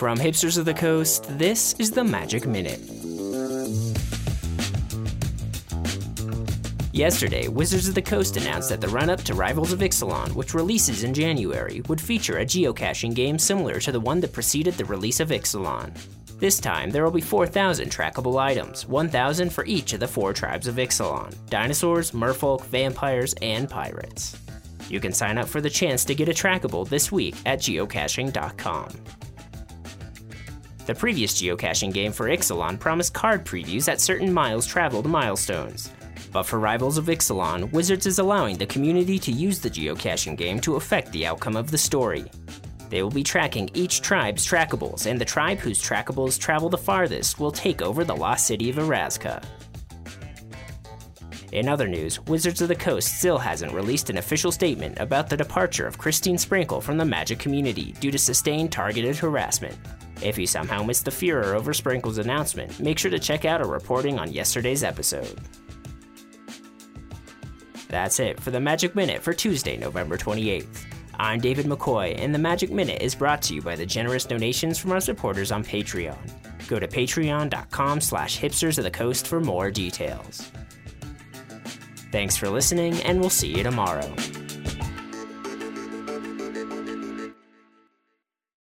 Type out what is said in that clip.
From Hipsters of the Coast, this is the Magic Minute. Yesterday, Wizards of the Coast announced that the run up to Rivals of Ixalan, which releases in January, would feature a geocaching game similar to the one that preceded the release of Ixalan. This time, there will be 4,000 trackable items, 1,000 for each of the four tribes of Ixalan dinosaurs, merfolk, vampires, and pirates. You can sign up for the chance to get a trackable this week at geocaching.com. The previous geocaching game for Ixalan promised card previews at certain miles traveled milestones. But for Rivals of Ixalan, Wizards is allowing the community to use the geocaching game to affect the outcome of the story. They will be tracking each tribe's trackables, and the tribe whose trackables travel the farthest will take over the lost city of Orazca. In other news, Wizards of the Coast still hasn't released an official statement about the departure of Christine Sprankle from the Magic community due to sustained targeted harassment. If you somehow missed the furor over Sprankle's announcement, make sure to check out our reporting on yesterday's episode. That's it for the Magic Minute for Tuesday, November 28th. I'm David McCoy, and the Magic Minute is brought to you by the generous donations from our supporters on Patreon. Go to patreon.com slash hipsters of the coast for more details. Thanks for listening, and we'll see you tomorrow.